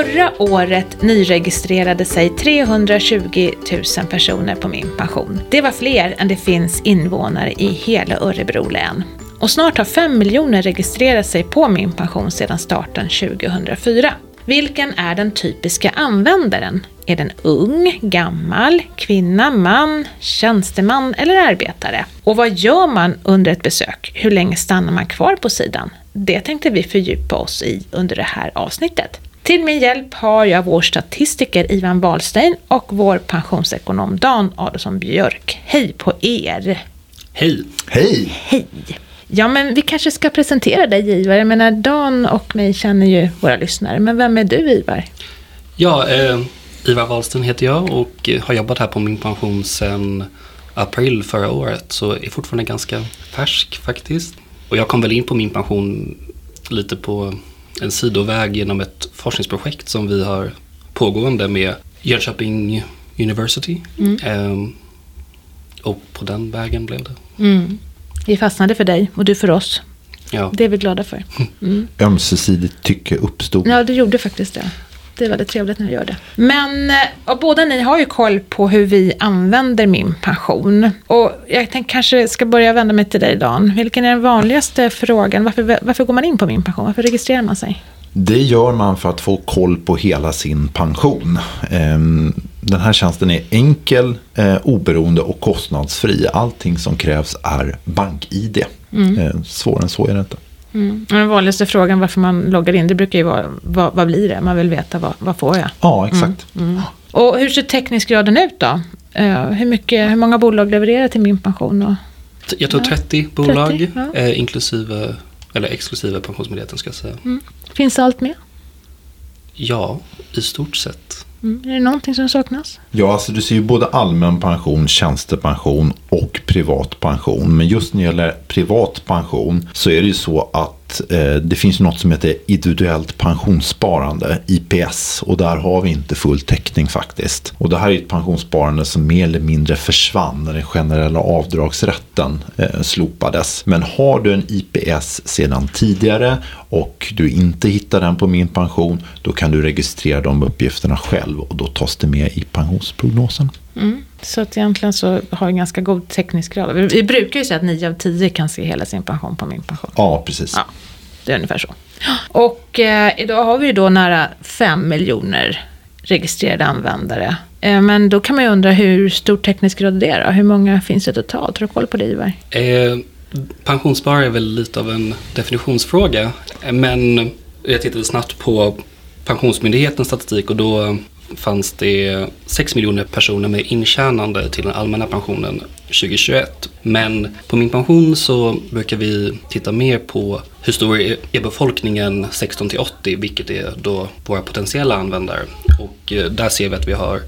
Förra året nyregistrerade sig 320 000 personer på Min pension. Det var fler än det finns invånare i hela Örebro län. Och snart har 5 miljoner registrerat sig på Min pension sedan starten 2004. Vilken är den typiska användaren? Är den ung, gammal, kvinna, man, tjänsteman eller arbetare? Och vad gör man under ett besök? Hur länge stannar man kvar på sidan? Det tänkte vi fördjupa oss i under det här avsnittet. Till min hjälp har jag vår statistiker Ivan Wahlstein och vår pensionsekonom Dan Adolfsson Björk. Hej på er! Hej! Hej! Hej! Ja, men vi kanske ska presentera dig Ivar. Jag menar, Dan och mig känner ju våra lyssnare. Men vem är du Ivar? Ja, eh, Ivar Wahlsten heter jag och eh, har jobbat här på min pension sedan april förra året. Så är fortfarande ganska färsk faktiskt. Och jag kom väl in på min pension lite på en sidoväg genom ett forskningsprojekt som vi har pågående med Jönköping University. Mm. Eh, och på den vägen blev det. Mm. Vi fastnade för dig och du för oss. Ja. Det är vi glada för. Mm. Ömsesidigt tycke uppstod. Ja, det gjorde faktiskt det. Det är väldigt trevligt när du gör det. Men eh, båda ni har ju koll på hur vi använder min pension. Och jag tänkte kanske ska börja vända mig till dig Dan. Vilken är den vanligaste frågan? Varför, varför går man in på min pension? Varför registrerar man sig? Det gör man för att få koll på hela sin pension. Ehm, Den här tjänsten är enkel, eh, oberoende och kostnadsfri. Allting som krävs är bank-id. Eh, Svårare än så är det inte. Mm. Den vanligaste frågan varför man loggar in, det brukar ju vara vad, vad blir det? Man vill veta vad, vad får jag? Ja, exakt. Och hur ser täckningsgraden ut då? Eh, hur, mycket, hur många bolag levererar till min pension? Och, Jag tror Ja. 30 bolag, 30, ja. eh, inklusive, eller exklusive Pensionsmyndigheten ska jag säga. finns allt med? Ja, i stort sett. Mm. Är det någonting som saknas? Ja, alltså du ser ju både allmän pension, tjänstepension och privat pension. Men just när det gäller privat pension så är det ju så att eh, det finns något som heter individuellt pensionssparande, IPS. Och där har vi inte full täckning faktiskt. Och det här är ett pensionssparande som mer eller mindre försvann när den generella avdragsrätten eh, slopades. Men har du en IPS sedan tidigare och du inte hittar den på min pension, då kan du registrera de uppgifterna själv och då tas det med i pensionsprognosen. Mm. Så att egentligen så har jag ganska god täckningsgrad. Vi, vi brukar ju säga att 9 av 10 kan se hela sin pension på min pension. Ja, precis. Ja, det är ungefär så. Och eh, idag har vi ju då nära 5 miljoner registrerade användare. Eh, men då kan man ju undra hur stor täckningsgrad det är då? Hur många finns det totalt? Har du koll på det Ivar? Eh, pensionssparare är väl lite av en definitionsfråga. Eh, Men jag tittade snabbt på Pensionsmyndighetens statistik och då fanns det 6 miljoner personer med intjänande till den allmänna pensionen 2021. Men på min pension så brukar vi titta mer på hur stor är befolkningen 16 till 80, vilket är då våra potentiella användare. Och eh, där ser vi att vi har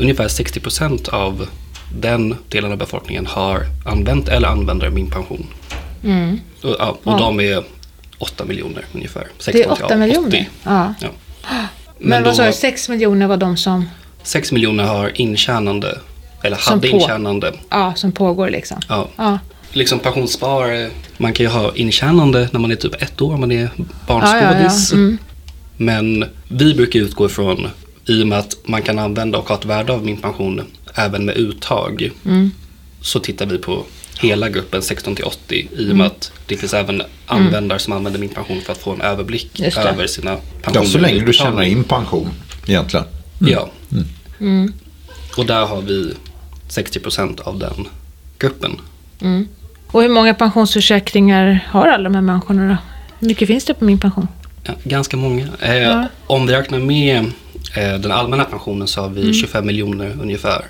ungefär 60 procent av den delen av befolkningen har använt eller använder min pension. Och, ja, och Ja. de är 8 miljoner ungefär. Det är 16 till 8 miljoner? 80. Ja. Ja. Men, då vad sa du, var- 6 miljoner var de som, 6 miljoner har intjänande, eller Som hade på- intjänande. ja, som pågår liksom? Ja. Ja. Liksom pensionssparare, man kan ju ha intjänande när man är typ ett år, man är Ja, ja, barnskådis. ja. Mm. Men vi brukar utgå ifrån, i och med att man kan använda och ha ett värde av min pension även med uttag, Mm. så tittar vi på hela gruppen 16 till 80 i och Mm. med att det finns även användare som använder min pension för att få en överblick över sina Ja, pensioner. så länge du tjänar in pension egentligen. Ja. Mm. Och där har vi 60% av den gruppen. Och hur många pensionsförsäkringar har alla de här människorna då? Hur mycket finns det på min pension? Ja, ganska många. Eh, Ja. Om vi räknar med eh, den allmänna pensionen så har vi 25 miljoner ungefär.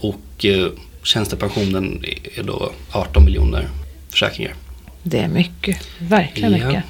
Och eh, tjänstepensionen är då 18 miljoner försäkringar. Det är mycket, verkligen Ja. mycket.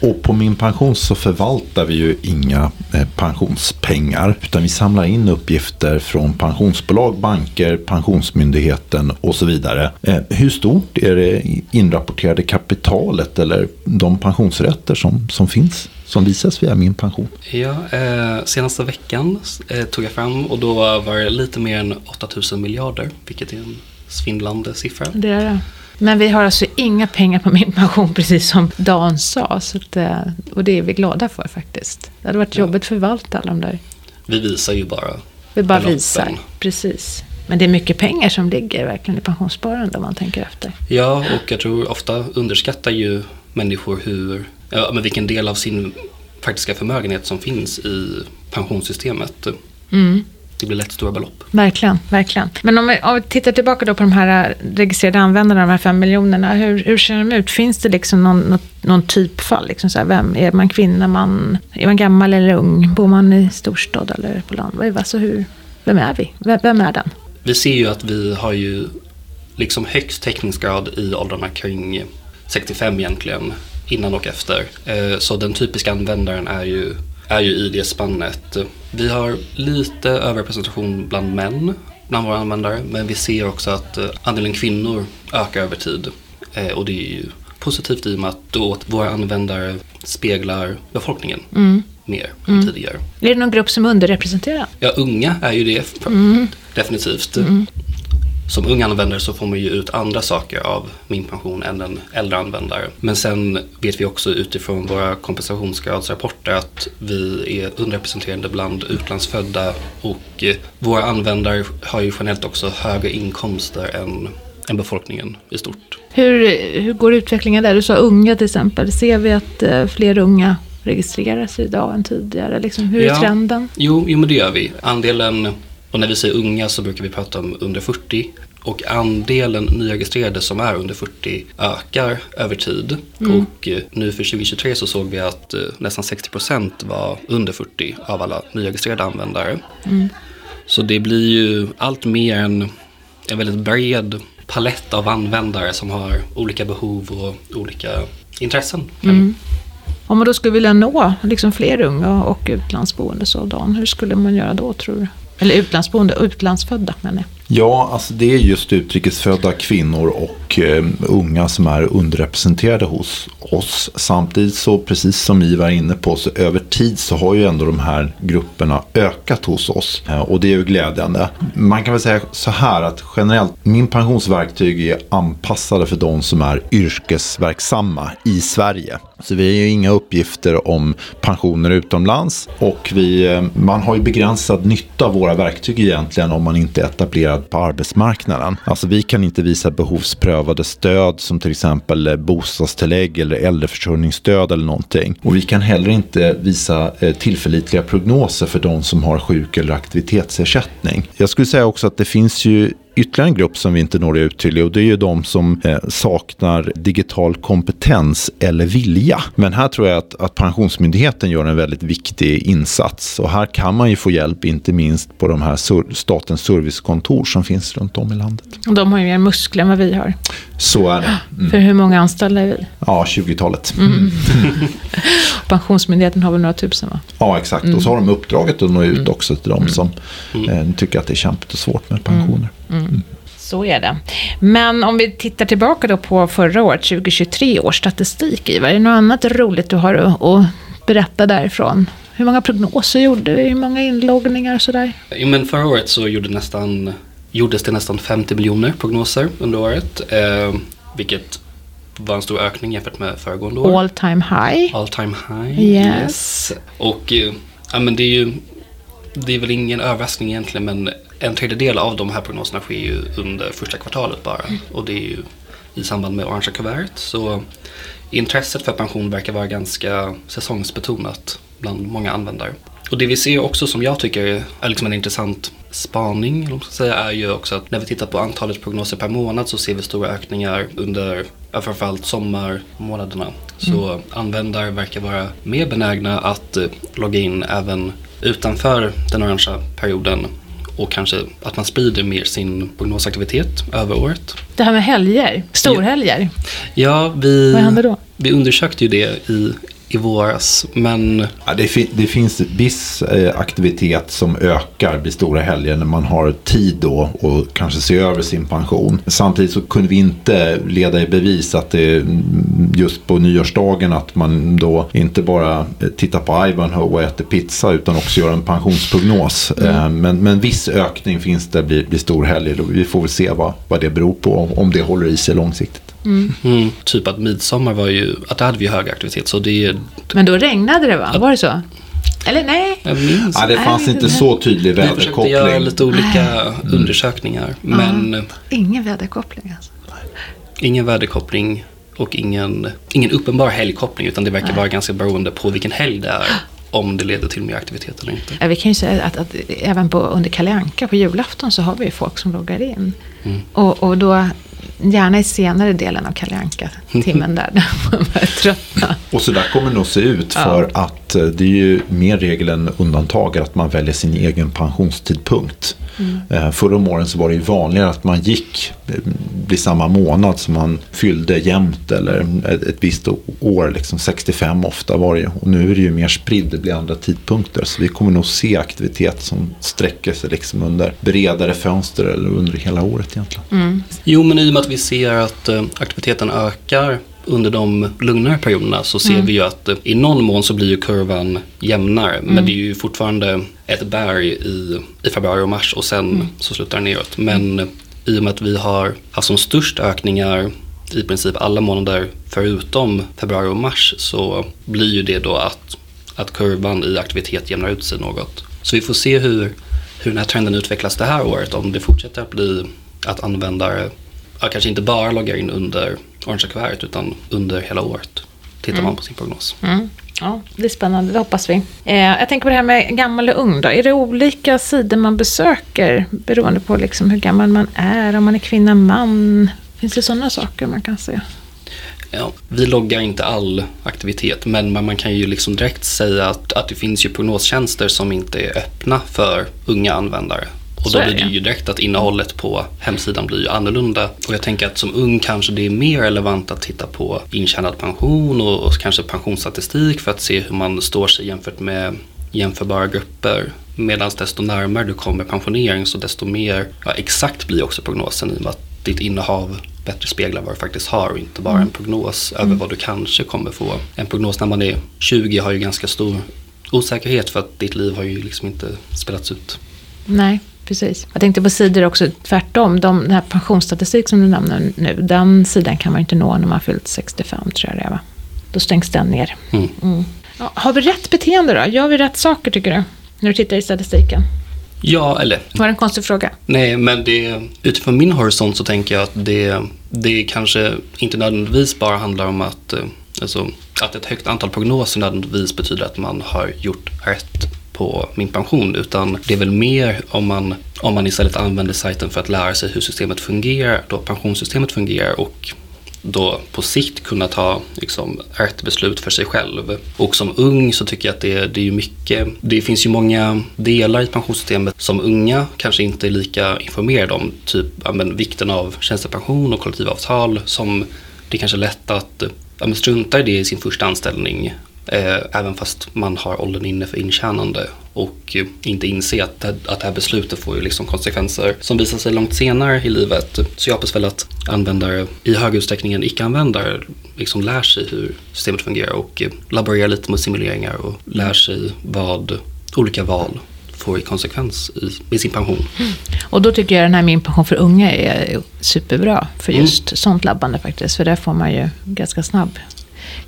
Och på min pension så förvaltar vi ju inga eh, pensionspengar. Utan vi samlar in uppgifter från pensionsbolag, banker, Pensionsmyndigheten och så vidare. Eh, hur stort är det inrapporterade kapitalet eller de pensionsrätter som, som finns? Som visas via min pension. Ja, eh, senaste veckan eh, tog jag fram och då var det lite mer än 8000 miljarder, vilket är en svindlande siffra. Det är det. Men vi har alltså inga pengar på min pension, precis som Dan sa. Så att, eh, och det är vi glada för faktiskt. Det hade varit Ja. jobbigt att förvalta alla de där. Vi visar ju bara. Vi bara beloppen. visar. Precis. Men det är mycket pengar som ligger verkligen i pensionssparande om man tänker efter. Ja, och jag tror ofta underskattar ju människor hur, ja, men vilken del av sin faktiska förmögenhet som finns i pensionssystemet. Mm. Det blir lätt stora belopp. Verkligen, verkligen. Men om vi, om vi tittar tillbaka då på de här äh, registrerade användarna, de här fem miljonerna. Hur, hur ser de ut? Finns det liksom någon, något, någon typfall? Liksom så här, vem, är man kvinna, man, är man gammal eller ung? Bor man i storstad eller på land? Alltså hur, vem är vi? Vem, vem är den? Vi ser ju att vi har ju liksom högst täckningsgrad i åldrarna kring 65 egentligen, innan och efter. Eh, Så den typiska användaren är ju, är ju i det spannet. Vi har lite överrepresentation bland män bland våra användare, men vi ser också att eh, andelen kvinnor ökar över tid. Eh, Och det är ju positivt i och med att då våra användare speglar befolkningen mer än tidigare. Är det någon grupp som är underrepresenterad? Ja, unga är ju det. Definitivt. Som ung användare så får man ju ut andra saker av min pension än en äldre användare. Men sen vet vi också utifrån våra kompensationsgradsrapporter att vi är underrepresenterade bland utlandsfödda och eh, våra användare har ju generellt också högre inkomster än, än befolkningen i stort. Hur, hur går utvecklingen där? Du sa unga till exempel. Ser vi att eh, fler unga registrerar sig idag än tidigare? Liksom, hur är Ja. trenden? Jo, jo, men det gör vi. Andelen, och när vi säger unga så brukar vi prata om under 40. Och andelen nyregistrerade som är under 40 ökar över tid. Och eh, nu för 2023 så såg vi att eh, nästan 60% var under 40 av alla nyregistrerade användare. Så det blir ju allt mer en, en väldigt bred palett av användare som har olika behov och olika intressen. Om man då skulle vilja nå liksom fler unga och utlandsboende så Dan, hur skulle man göra då tror du? Eller utlandsboende, utlandsfödda menar jag. Ja, alltså det är just utrikesfödda kvinnor och eh, unga som är underrepresenterade hos oss. Samtidigt så, precis som Ivar är inne på, så över tid så har ju ändå de här grupperna ökat hos oss. Eh, och det är ju glädjande. Man kan väl säga så här att generellt, min pensionsverktyg är anpassade för de som är yrkesverksamma i Sverige. Så vi har ju inga uppgifter om pensioner utomlands och vi, eh, man har ju begränsad nytta av våra verktyg egentligen om man inte etablerar stöd på arbetsmarknaden. Alltså vi kan inte visa behovsprövade stöd som till exempel eh, bostadstillägg eller äldreförsörjningsstöd eller någonting. Och vi kan heller inte visa eh, tillförlitliga prognoser för de som har sjuk eller aktivitetsersättning. Jag skulle säga också att det finns ju ytterligare en grupp som vi inte når ut till och det är ju de som eh, saknar digital kompetens eller vilja. Men här tror jag att, att Pensionsmyndigheten gör en väldigt viktig insats och här kan man ju få hjälp inte minst på de här sur- statens servicekontor som finns runt om i landet. Och de har ju mer muskler än vad vi har. Så är det. Mm. För hur många anställda är vi? Ja, 20-talet. Pensionsmyndigheten har väl några tusen va? Ja, exakt. Och så har de uppdraget att nå ut också till de som eh, tycker att det är kämpigt och svårt med pensioner. Så är det. Men om vi tittar tillbaka då på förra året, 2023 års statistik, Ivar. Är det något annat roligt du har att, berätta därifrån? Hur många prognoser gjorde vi? Hur många inloggningar och sådär? Jo, men förra året så gjorde nästan, gjordes det nästan 50 miljoner prognoser under året. Eh, vilket var en stor ökning jämfört med föregående år. All time high. All time high. Yes. Och eh, ja, men det är ju det är väl ingen överraskning egentligen men en tredjedel av de här prognoserna sker ju under första kvartalet bara. Och det är ju i samband med orangea kuvertet. Så intresset för pension verkar vara ganska säsongsbetonat bland många användare. Och det vi ser också som jag tycker är liksom en intressant spaning, eller säga, är ju också att när vi tittar på antalet prognoser per månad så ser vi stora ökningar under framförallt sommarmånaderna. Så användare verkar vara mer benägna att eh, logga in även utanför den orangea perioden och kanske att man sprider mer sin prognosaktivitet över året. Det här med helger, storhelger. Ja, vi, Vad händer då? vi undersökte ju det i, i våras, men Ja, det, fi- det finns viss eh, aktivitet som ökar vid stora helger när man har tid då och kanske se över sin pension. Samtidigt så kunde vi inte leda i bevis att det mm, just på nyårsdagen att man då inte bara eh, tittar på Ivanhoe och äter pizza utan också gör en pensionsprognos. Eh, Men, men viss ökning finns det vid, vid storhelger och vi får väl se vad, vad det beror på om det håller i sig långsiktigt. Mm, typ att midsommar var ju, att där hade vi hög aktivitet. Så det, Men då regnade det va? Var det så? Eller nej? jag minns. Ja, det fanns Nej, inte nej. så tydlig Vi försökte göra väderkoppling. lite olika undersökningar. Men Ingen väderkoppling alltså. ingen väderkoppling och ingen, ingen uppenbar helgkoppling. Utan det verkar vara ganska beroende på vilken helg det är. Om det leder till mer aktivitet eller inte. Ja, vi kan ju säga att, att även på, under Kalle Anka på julafton så har vi ju folk som loggar in. Och, och då gärna i senare delen av Kalle Anka timmen där, där man börjar tröttna. Och så där kommer det nog se ut för att eh, det är ju mer regel än undantag att man väljer sin egen pensionstidpunkt. Eh, Förra om åren så var det ju vanligare att man gick eh, vid samma månad som man fyllde jämnt eller ett, visst år, liksom 65 ofta var det ju. Och nu är det ju mer spridd, det blir andra tidpunkter. Så vi kommer nog se aktivitet som sträcker sig liksom under bredare fönster eller under hela året egentligen. Jo, men i och med att vi ser att eh, aktiviteten ökar under de lugnare perioderna så ser vi ju att eh, i någon mån så blir ju kurvan jämnare. Men det är ju fortfarande ett berg i, i februari och mars och sen så slutar det neråt. Men eh, i och med att vi har haft som störst ökningar i princip alla månader förutom februari och mars så blir ju det då att, att kurvan i aktivitet jämnar ut sig något. Så vi får se hur, hur den här trenden utvecklas det här året. Om det fortsätter att bli att användare ja, kanske inte bara loggar in under orangea kuvertet utan under hela året. Tittar man på sin prognos. Mm. Ja, det är spännande, det hoppas vi. Eh, jag tänker på det här med gammal och ung då. Är det olika sidor man besöker beroende på liksom hur gammal man är, om man är kvinna, man? Finns det sådana saker man kan se? Ja, vi loggar inte all aktivitet men man, man kan ju liksom direkt säga att, att det finns ju prognostjänster som inte är öppna för unga användare. Och då blir det ju direkt att innehållet på hemsidan blir ju annorlunda. Och jag tänker att som ung kanske det är mer relevant att titta på intjänad pension och, och kanske pensionsstatistik för att se hur man står sig jämfört med jämförbara grupper. Medan desto närmare du kommer pensionering så desto mer ja, exakt blir också prognosen i och med att ditt innehav bättre speglar vad du faktiskt har och inte bara en prognos över vad du kanske kommer få. En prognos när man är 20 har ju ganska stor osäkerhet för att ditt liv har ju liksom inte spelats ut. Nej, precis. Jag tänkte på sidor också tvärtom. De, den här pensionsstatistik som du nämner nu, den sidan kan man inte nå när man fyllt 65 tror jag det är va? Då stängs den ner. Mm. Mm. Ja, har vi rätt beteende då? Gör vi rätt saker tycker du? När du tittar i statistiken. Ja, eller Var det en konstig fråga? Nej, men det, utifrån min horisont så tänker jag att det, det kanske inte nödvändigtvis bara handlar om att, eh, alltså, att ett högt antal prognoser nödvändigtvis betyder att man har gjort rätt på min pension utan det är väl mer om man, om man istället använder sajten för att lära sig hur systemet fungerar, då pensionssystemet fungerar och då på sikt kunna ta liksom, rätt beslut för sig själv. Och som ung så tycker jag att det, det är mycket, det finns ju många delar i pensionssystemet som unga kanske inte är lika informerade om. Typ ja, men, vikten av tjänstepension och kollektivavtal som det är kanske är lätt att ja, men, strunta i det i sin första anställning. Eh, även fast man har åldern inne för intjänande och eh, inte inse att det, att det här beslutet får ju liksom konsekvenser som visar sig långt senare i livet. Så jag hoppas väl att användare i hög utsträckning än icke-användare liksom lär sig hur systemet fungerar och eh, laborerar lite med simuleringar och lär sig vad olika val får i konsekvens i, i sin pension. Och då tycker jag den här Min pension för unga är superbra för just sånt labbande faktiskt. För där får man ju ganska snabb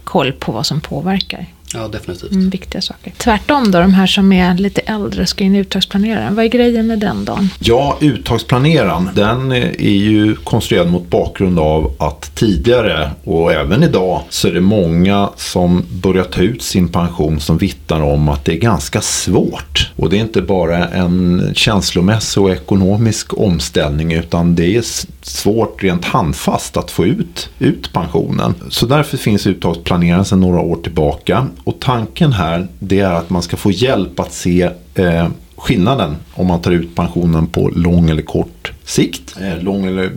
koll på vad som påverkar. Ja, definitivt. Mm, viktiga saker. Tvärtom då, de här som är lite äldre ska in i uttagsplaneraren. Vad är grejen med den då? Ja, uttagsplaneraren den är ju konstruerad mot bakgrund av att tidigare och även idag så är det många som börjar ta ut sin pension som vittnar om att det är ganska svårt. Och det är inte bara en känslomässig och ekonomisk omställning utan det är svårt rent handfast att få ut, ut pensionen. Så därför finns uttagsplaneraren sedan några år tillbaka. Och tanken här det är att man ska få hjälp att se eh, skillnaden om man tar ut pensionen på lång eller kort sikt. Eh, lång eller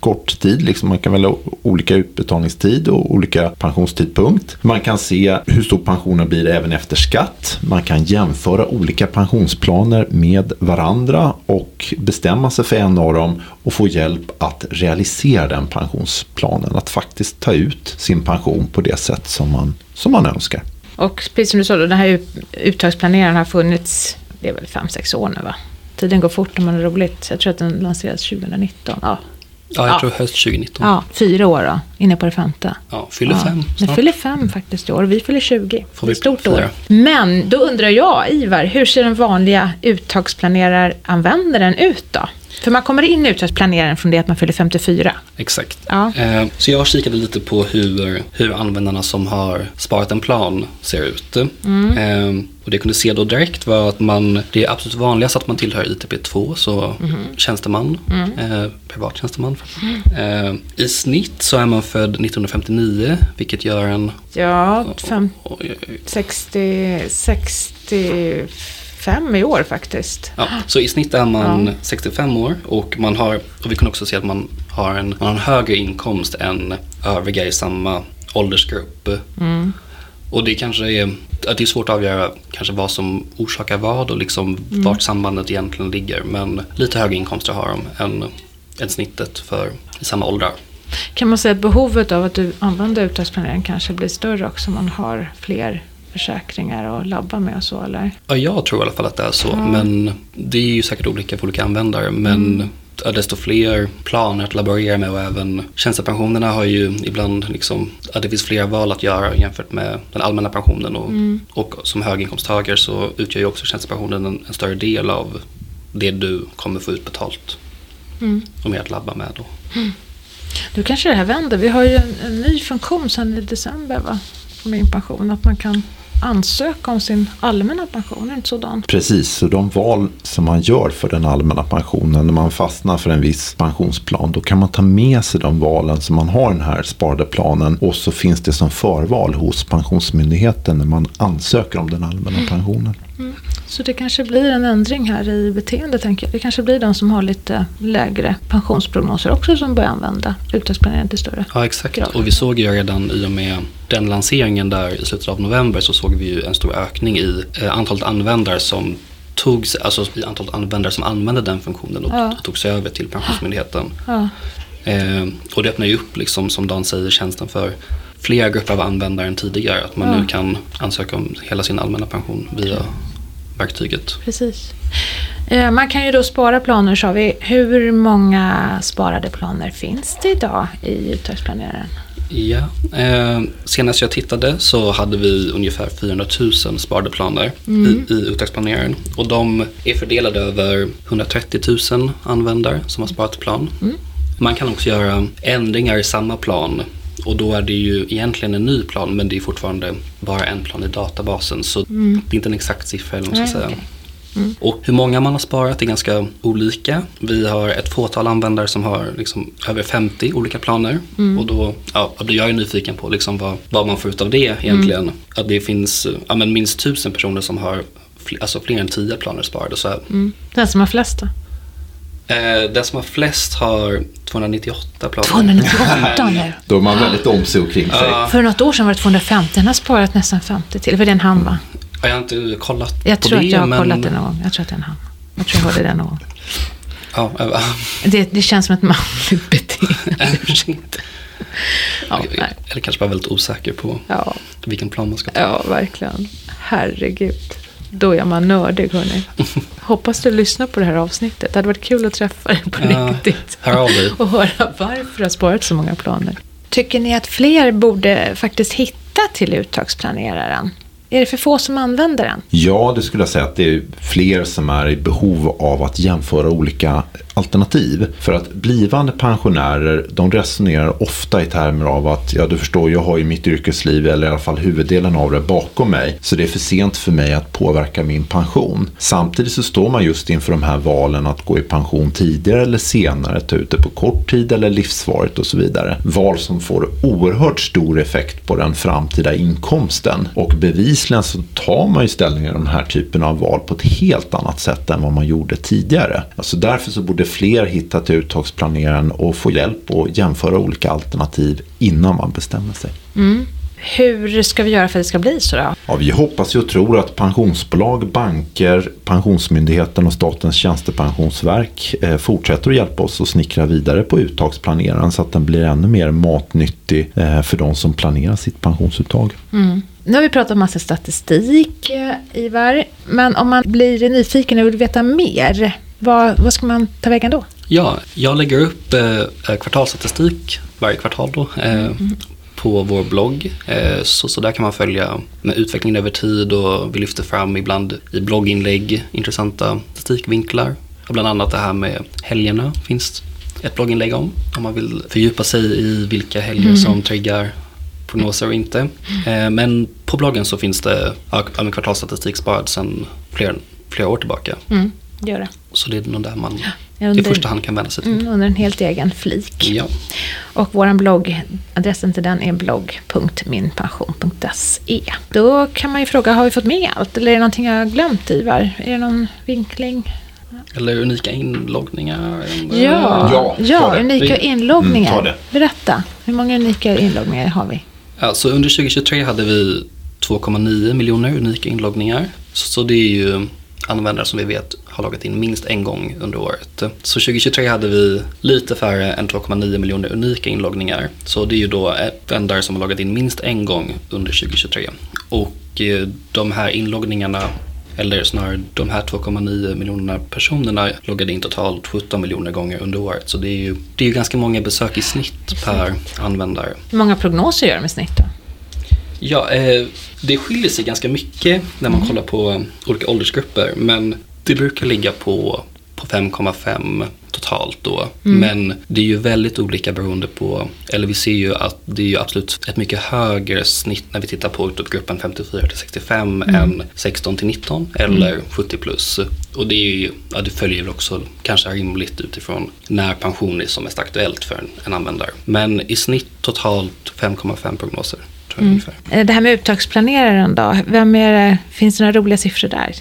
kort tid, liksom man kan välja olika utbetalningstid och olika pensionstidpunkt. Man kan se hur stor pensionen blir även efter skatt. Man kan jämföra olika pensionsplaner med varandra och bestämma sig för en av dem och få hjälp att realisera den pensionsplanen. Att faktiskt ta ut sin pension på det sätt som man, som man önskar. Och precis som du sa, då, den här ut- uttagsplaneraren har funnits, det är väl fem sex år nu va? Tiden går fort när man har roligt. Jag tror att den lanserades 2019. Ja, Ja, jag Ja. tror höst 2019. Ja, fyra år då, inne på det femte. Ja, fyller fem Vi snart. fyller fem faktiskt i år. Vi fyller 20. Får det är vi ett stort fira. år. Men då undrar jag, Ivar, hur ser den vanliga uttagsplanerar-användaren ut då? För man kommer in i uttagsplaneraren från det att man fyller 54. Exakt. Ja. Eh, Så jag kikade lite på hur, hur användarna som har sparat en plan ser ut. Mm. Eh, Och det jag kunde se då direkt var att man, det är absolut vanligast att man tillhör ITP2, så Mhm. tjänsteman, Mm. eh, privattjänsteman. Eh, I snitt så är man född 1959, vilket gör en... Ja, fem, Oj, oj, oj. 60, 65 i år faktiskt. Ja, så i snitt är man Ja. 65 år och man har, och vi kan också se att man har en, man har en högre inkomst än övriga i samma åldersgrupp. Mm. Och det kanske är, att det är svårt att avgöra kanske vad som orsakar vad och liksom Mm. vart sambandet egentligen ligger. Men lite högre inkomster har de än, än snittet för samma åldrar. Kan man säga att behovet av att du använder uttagsplanering kanske blir större också om man har fler försäkringar att labba med och så eller? Ja, jag tror i alla fall att det är så. Men det är ju säkert olika för olika användare. Men ja, desto fler planer att laborera med och även tjänstepensionerna har ju ibland liksom, att det finns fler val att göra jämfört med den allmänna pensionen. Och, och som höginkomsttagare så utgör ju också tjänstepensionen en, en större del av det du kommer få utbetalt. Mm. Och mer att labba med då. Nu kanske det här vänder. Vi har ju en, en ny funktion sedan i december va? På min pension. Att man kan ansöka om sin allmänna pension. Är det inte sådant? Precis, så de val som man gör för den allmänna pensionen när man fastnar för en viss pensionsplan då kan man ta med sig de valen som man har i den här sparade planen och så finns det som förval hos Pensionsmyndigheten när man ansöker om den allmänna pensionen. Så det kanske blir en ändring här i beteende tänker jag. Det kanske blir de som har lite lägre pensionsprognoser också som börjar använda uttagsplanering till större. Ja, exakt. grad. Och vi såg ju redan i och med den lanseringen där i slutet av november så såg vi ju en stor ökning i eh, antalet användare som tog sig- alltså i antalet användare som använde den funktionen och, Ja. sig över till Pensionsmyndigheten. Ja, Eh, och det öppnar ju upp, liksom, som Dan säger, tjänsten för flera grupper av användare än tidigare. Att man Ja. nu kan ansöka om hela sin allmänna pension via verktyget. precis. Eh, Man kan ju då spara planer sa vi. Hur många sparade planer finns det idag i uttagsplaneraren? Ja, eh, senast jag tittade så hade vi ungefär 400 000 sparade planer i, i uttagsplaneraren. Och de är fördelade över 130 000 användare som har sparat plan. Man kan också göra ändringar i samma plan och då är det ju egentligen en ny plan men det är fortfarande bara en plan i databasen så det är inte en exakt siffra eller vad man ska säga. okej. Och hur många man har sparat är ganska olika. Vi har ett fåtal användare som har liksom över 50 olika planer. Och då ja, då blir jag ju nyfiken på liksom vad, vad man får ut av det egentligen. Att det finns ja, men minst tusen personer som har fl- alltså fler än 10 planer sparade. Så, Mm. Den som har flest då? Eh, den som har flest har 298 planer. 298 nu. Då är man väldigt om sig och kring sig. Ja. För något år sedan var det 250. Den har sparat nästan 50 till. För det är en han va? Ja, Jag har inte kollat Jag på tror det. att jag har men, kollat det någon gång. Jag tror att det är en han. Jag tror jag hörde det någon gång. Ja, ja, Det, det känns som ett manligt beteende. Ja. Eller kanske bara väldigt osäker på Ja, vilken plan man ska ta. ja, verkligen. Herregud. Då är man nördig hörni. Hoppas du lyssnar på det här avsnittet. Det hade varit kul att träffa dig på Ja, riktigt. hör av dig. Och höra varför du har sparat så många planer. Tycker ni att fler borde faktiskt hitta till uttagsplaneraren? Är det för få som använder den? Ja, det skulle jag säga att det är fler som är i behov av att jämföra olika alternativ. För att blivande pensionärer, de resonerar ofta i termer av att, ja du förstår, jag har ju mitt yrkesliv, eller i alla fall huvuddelen av det, bakom mig. Så det är för sent för mig att påverka min pension. Samtidigt så står man just inför de här valen att gå i pension tidigare eller senare, ta ut det på kort tid eller livsvarigt och så vidare. Val som får oerhört stor effekt på den framtida inkomsten. Och bevisligen så tar man ju ställning i den här typen av val på ett helt annat sätt än vad man gjorde tidigare. Alltså därför så borde fler hitta till uttagsplaneraren och få hjälp att jämföra olika alternativ innan man bestämmer sig. Hur ska vi göra för att det ska bli så då? Ja, vi hoppas och tror att pensionsbolag, banker, Pensionsmyndigheten och Statens tjänstepensionsverk eh, fortsätter att hjälpa oss att snickra vidare på uttagsplaneraren så att den blir ännu mer matnyttig eh, för de som planerar sitt pensionsuttag. Nu har vi pratat massa statistik, eh, Ivar. Men om man blir nyfiken och vill veta mer, vad, vad ska man ta vägen då? Ja, jag lägger upp eh, kvartalsstatistik varje kvartal då. Eh, mm. på vår blogg. Eh, så, så där kan man följa med utvecklingen över tid och vi lyfter fram ibland i blogginlägg intressanta statistikvinklar. Bland annat det här med helgerna finns ett blogginlägg om. Om man vill fördjupa sig i vilka helger mm. som triggar prognoser och inte. Eh, men på bloggen så finns det kvartalsstatistik sparad sedan flera, flera år tillbaka. Mm, gör det. Så det är nog där man under, i första hand kan vända sig till. Mm, under en helt egen flik. Ja. Och vår blogg, adressen till den är blogg.minpension.se. Då kan man ju fråga, har vi fått med allt? Eller är det någonting jag har glömt Ivar? Är det någon vinkling? Eller unika inloggningar? Ja, ja, ja unika inloggningar. Mm, Berätta, hur många unika inloggningar har vi? Alltså under 2023 hade vi 2,9 miljoner unika inloggningar. Så det är ju användare som vi vet har loggat in minst en gång under året. Så 2023 hade vi lite färre än 2,9 miljoner unika inloggningar. Så det är ju då användare som har loggat in minst en gång under 2023. Och eh, de här inloggningarna eller snarare de här 2,9 miljonerna personerna loggade in totalt 17 miljoner gånger under året. Så det är ju, det är ju ganska många besök i snitt per användare. Hur många prognoser gör de i snitt då? Ja, eh, det skiljer sig ganska mycket när man mm. kollar på olika åldersgrupper. Men det brukar ligga på, på 5,5 totalt då. Mm. Men det är ju väldigt olika beroende på, eller vi ser ju att det är ju absolut ett mycket högre snitt när vi tittar på gruppen 54 till 65 mm. än 16 till 19 eller mm. 70 plus. Och det, är ju, ja, det följer väl också kanske rimligt utifrån när pension är som mest aktuellt för en, en användare. Men i snitt totalt 5,5 prognoser. Mm. Eh, det här med uttagsplaneraren då, vem är det, finns det några roliga siffror där?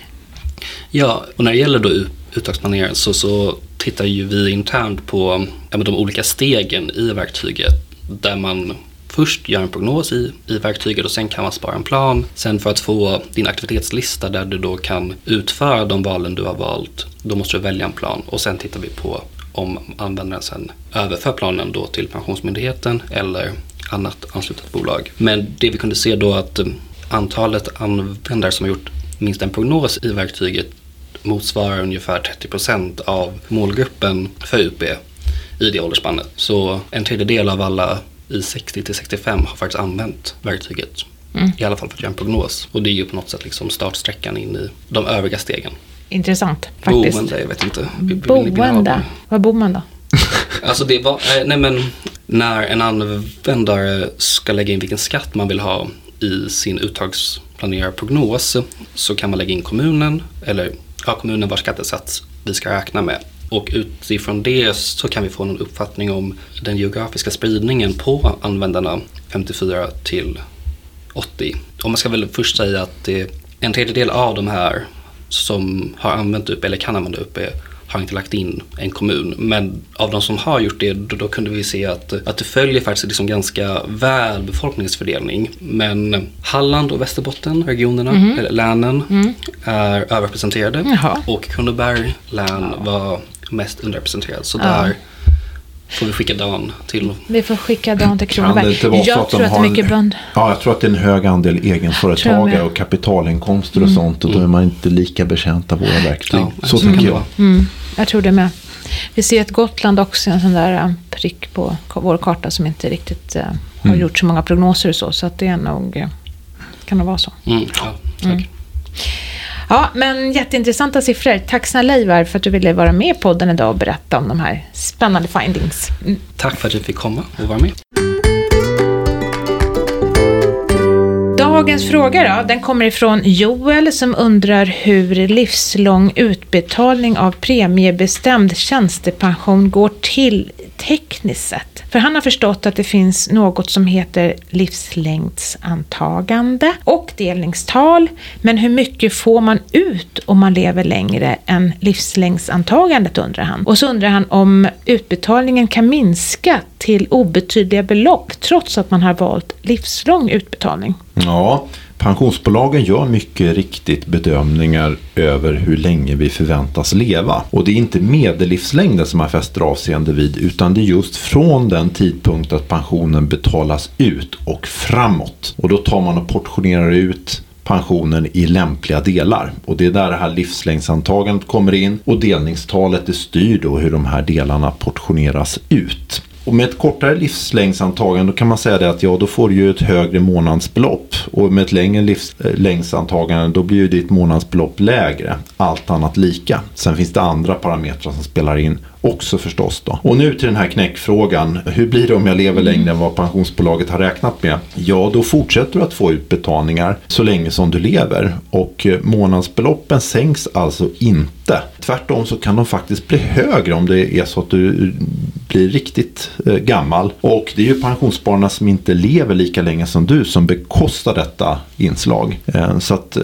Ja, och när det gäller då uttagsplaneraren så, så tittar ju vi internt på ja, de olika stegen i verktyget där man först gör en prognos i, i verktyget och sen kan man spara en plan. Sen för att få din aktivitetslista där du då kan utföra de valen du har valt, då måste du välja en plan och sen tittar vi på om användaren sen överför planen då till Pensionsmyndigheten eller annat anslutet bolag. Men det vi kunde se då att antalet användare som har gjort minst en prognos i verktyget motsvarar ungefär 30% av målgruppen för UP i det åldersspannet. Så en tredjedel av alla i 60 till 65 har faktiskt använt verktyget. Mm. I alla fall för att göra en prognos. Och det är ju på något sätt liksom startsträckan in i de övriga stegen. Intressant faktiskt. Boende, jag vet inte. Boende? Var bor man då? alltså det var, eh, nej men när en användare ska lägga in vilken skatt man vill ha i sin uttagsplanerarprognos så kan man lägga in kommunen eller ja, kommunen vars skattesats vi ska räkna med. Och utifrån det så kan vi få en uppfattning om den geografiska spridningen på användarna 54 till 80. Och man ska väl först säga att det en tredjedel av de här som har använt UP eller kan använda UP har inte lagt in en kommun. Men av de som har gjort det, då, då kunde vi se att, att det följer faktiskt liksom ganska väl befolkningsfördelning. Men Halland och Västerbotten, regionerna, mm. eller länen, mm. är överrepresenterade. Jaha. Och Kronoberg län ja. var mest underrepresenterad. Så ja. Får vi skicka Dan till. Vi får skicka Dan till Kronoberg. Jag tror att, det är mycket bönder. Ja, jag tror att det är en hög andel egenföretagare och kapitalinkomster och mm. sånt. Och då är man inte lika betjänt av våra verktyg. Ja, så tycker jag. Mm. Jag tror det med. Vi ser att Gotland också är en sån där äh, prick på vår karta som inte riktigt uh, har mm. gjort så många prognoser och så. Så att det är nog, kan nog vara så. Mm, ja, tack. Mm. Ja, men jätteintressanta siffror. Tack snälla Ivar för att du ville vara med i podden idag och berätta om de här spännande findings. Mm. Tack för att du fick komma och vara med. Dagens fråga då, den kommer ifrån Joel som undrar hur livslång utbetalning av premiebestämd tjänstepension går till tekniskt sett. För han har förstått att det finns något som heter livslängdsantagande och delningstal. Men hur mycket får man ut om man lever längre än livslängdsantagandet undrar han. Och så undrar han om utbetalningen kan minska till obetydliga belopp trots att man har valt livslång utbetalning. Ja, Pensionsbolagen gör mycket riktigt bedömningar över hur länge vi förväntas leva. Och det är inte medellivslängden som man fäster avseende vid utan det är just från den tidpunkt att pensionen betalas ut och framåt. Och då tar man och portionerar ut pensionen i lämpliga delar. Och det är där det här livslängdsantagandet kommer in och delningstalet det styr då hur de här delarna portioneras ut. Och med ett kortare livslängdsantagande då kan man säga det att ja, då får du ju ett högre månadsbelopp. Och med ett längre livslängdsantagande då blir ju ditt månadsbelopp lägre. Allt annat lika. Sen finns det andra parametrar som spelar in också förstås. Då. Och nu till den här knäckfrågan. Hur blir det om jag lever längre än vad pensionsbolaget har räknat med? Ja, då fortsätter du att få utbetalningar så länge som du lever. Och eh, månadsbeloppen sänks alltså inte. Tvärtom så kan de faktiskt bli högre om det är så att du eh, blir riktigt eh, gammal. Och det är ju pensionsspararna som inte lever lika länge som du som bekostar detta inslag. Så att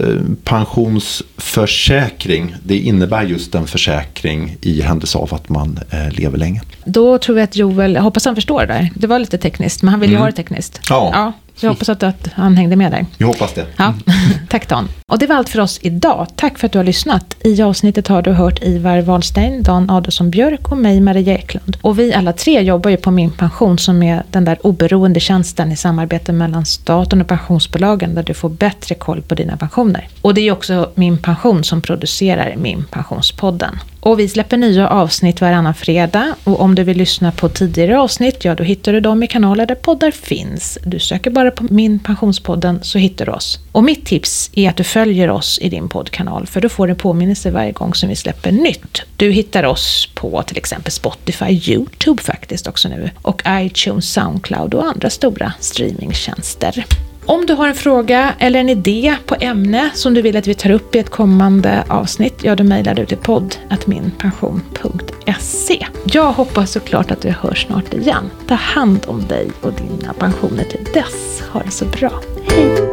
pensionsförsäkring, det innebär just en försäkring i händelse av att man man eh, lever länge. Då tror vi att Joel, jag hoppas han förstår det där. Det var lite tekniskt, men han vill ju mm. ha det tekniskt. Ja. ja. Jag hoppas att, att han hängde med där. Jag hoppas det. Ja. Tack Dan. Och det var allt för oss idag. Tack för att du har lyssnat. I avsnittet har du hört Ivar Wahlstein, Dan Adolfsson Björk och mig, Maria Eklund. Och vi alla tre jobbar ju på Min Pension som är den där oberoende tjänsten i samarbete mellan staten och pensionsbolagen där du får bättre koll på dina pensioner. Och det är också Min Pension som producerar Min Pensionspodden. Och vi släpper nya avsnitt varannan fredag och om du vill lyssna på tidigare avsnitt, ja då hittar du dem i kanaler där poddar finns. Du söker bara på Min Pensionspodden så hittar du oss. Och mitt tips är att du följer oss i din poddkanal för då får du påminnelse varje gång som vi släpper nytt. Du hittar oss på till exempel Spotify, YouTube faktiskt också nu och iTunes, Soundcloud och andra stora streamingtjänster. Om du har en fråga eller en idé på ämne som du vill att vi tar upp i ett kommande avsnitt, ja då mejlar du till podd.minpension.se. Jag hoppas såklart att vi hörs snart igen. Ta hand om dig och dina pensioner till dess. Ha det så bra. Hej!